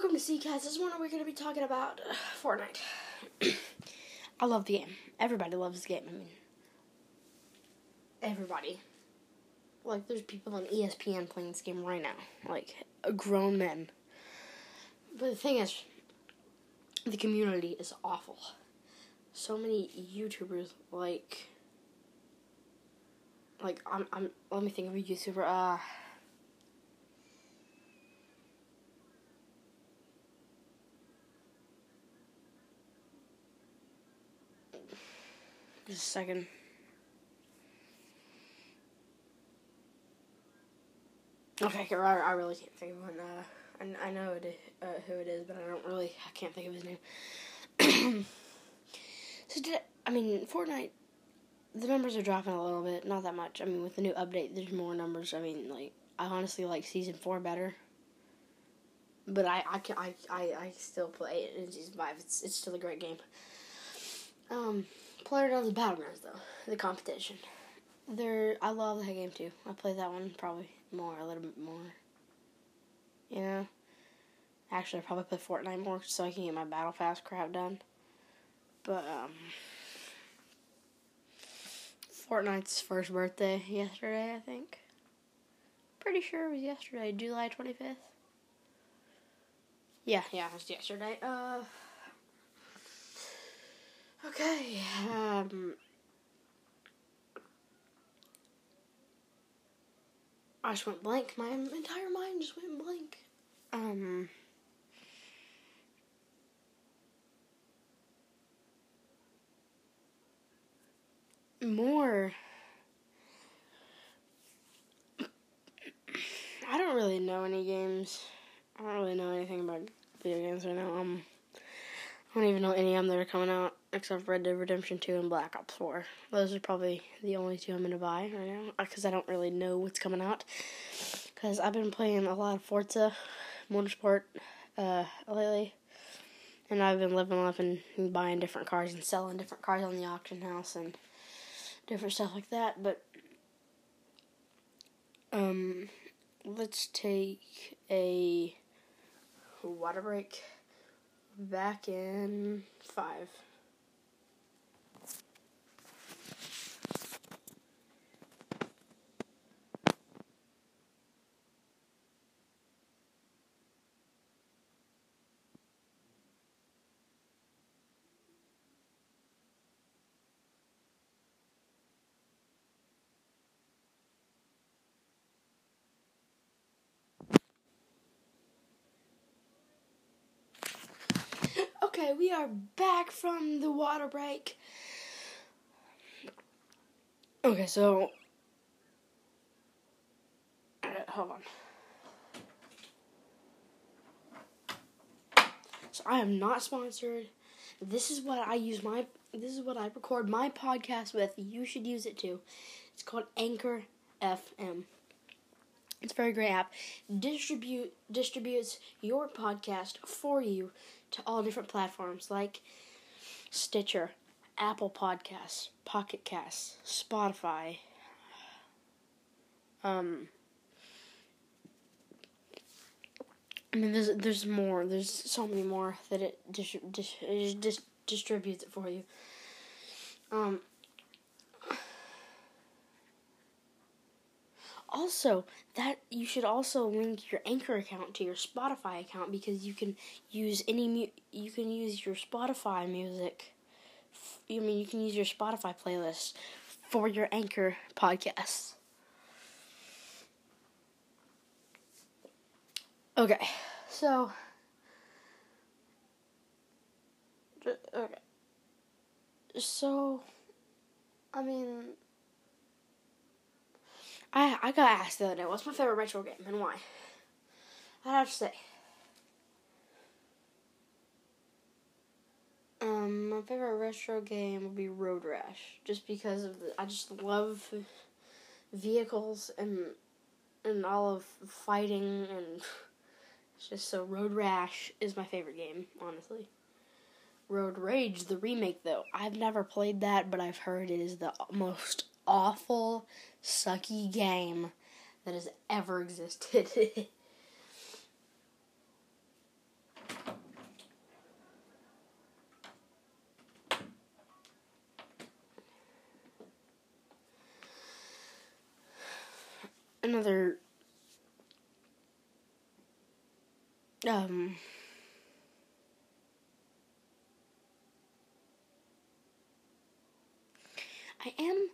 Welcome to CCast. This one we're going to be talking about uh, Fortnite. I love the game. Everybody loves the game. I mean, everybody. Like, there's people on ESPN playing this game right now. Like, grown men. But the thing is, the community is awful. So many YouTubers, like, like I'm, I'm. Let me think of a YouTuber. Uh, just a second. Okay, I, I really can't think of one. Uh, I, I know it, uh, who it is, but I don't really. I can't think of his name. so did I mean Fortnite? The numbers are dropping a little bit, not that much. I mean, with the new update, there's more numbers. I mean, like I honestly like season four better. But I I I, I, I still play it in season five. It's it's still a great game. Um, Player the Battlegrounds though, the competition. There, I love that game too. I play that one probably more, a little bit more. You know, actually, I probably play Fortnite more so I can get my Battle Pass crap done. But um, Fortnite's first birthday yesterday, I think. Pretty sure it was yesterday, July twenty fifth. Yeah, yeah, it was yesterday. Uh. Okay. Um. I just went blank. My entire mind just went blank. Um. More. I don't really know any games. I don't really know anything about video games right now. Um. I don't even know any of them that are coming out except Red Dead Redemption 2 and Black Ops 4. Those are probably the only two I'm going to buy right now because I don't really know what's coming out. Because I've been playing a lot of Forza Motorsport uh, lately. And I've been living up and buying different cars and selling different cars on the auction house and different stuff like that. But, um, let's take a water break back in five. Okay, we are back from the water break. Okay, so. hold on. So I am not sponsored. This is what I use my. This is what I record my podcast with. You should use it too. It's called Anchor FM. It's a very great app. Distribute distributes your podcast for you to all different platforms like Stitcher, Apple Podcasts, Pocket Casts, Spotify. Um, I mean, there's there's more. There's so many more that it dis- dis- dis- distributes it for you. Um. Also, that you should also link your Anchor account to your Spotify account because you can use any mu- you can use your Spotify music. I mean, you can use your Spotify playlist for your Anchor podcasts. Okay, so okay, so I mean. I I got asked the other day, what's my favorite retro game and why? I'd have to say, um, my favorite retro game would be Road Rash, just because of the, I just love vehicles and and all of fighting and it's just so Road Rash is my favorite game, honestly. Road Rage, the remake though, I've never played that, but I've heard it is the most awful, sucky game that has ever existed. Another um I am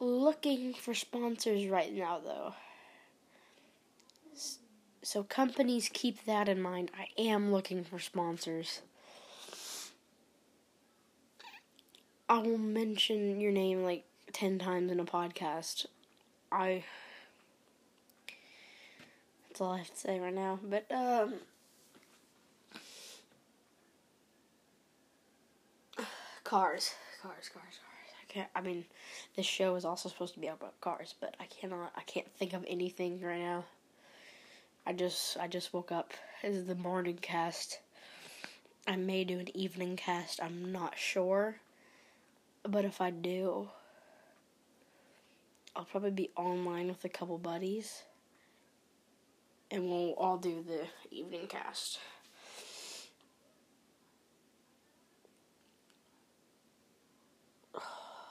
looking for sponsors right now though. So companies keep that in mind. I am looking for sponsors. I will mention your name like 10 times in a podcast. I That's all I have to say right now. But um cars, cars, cars, cars. I I mean this show is also supposed to be about cars, but I cannot I can't think of anything right now. I just I just woke up. This is the morning cast. I may do an evening cast. I'm not sure. But if I do, I'll probably be online with a couple buddies. And we'll all do the evening cast.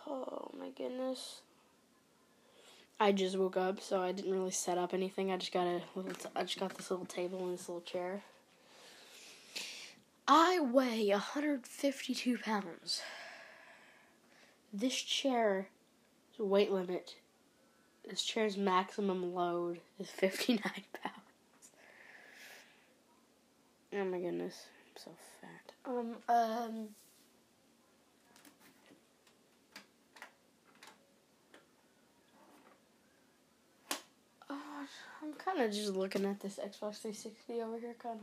Oh my goodness. I just woke up, so I didn't really set up anything. I just got a little. T- I just got this little table and this little chair. I weigh 152 pounds. This chair weight limit. This chair's maximum load is 59 pounds. Oh my goodness, I'm so fat. Um, um. I'm kind of just looking at this Xbox 360 over here, kind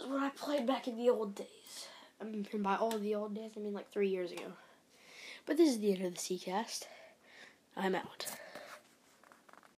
of. When I played back in the old days. I mean, by all the old days, I mean like three years ago. But this is the end of the CCast. I'm out.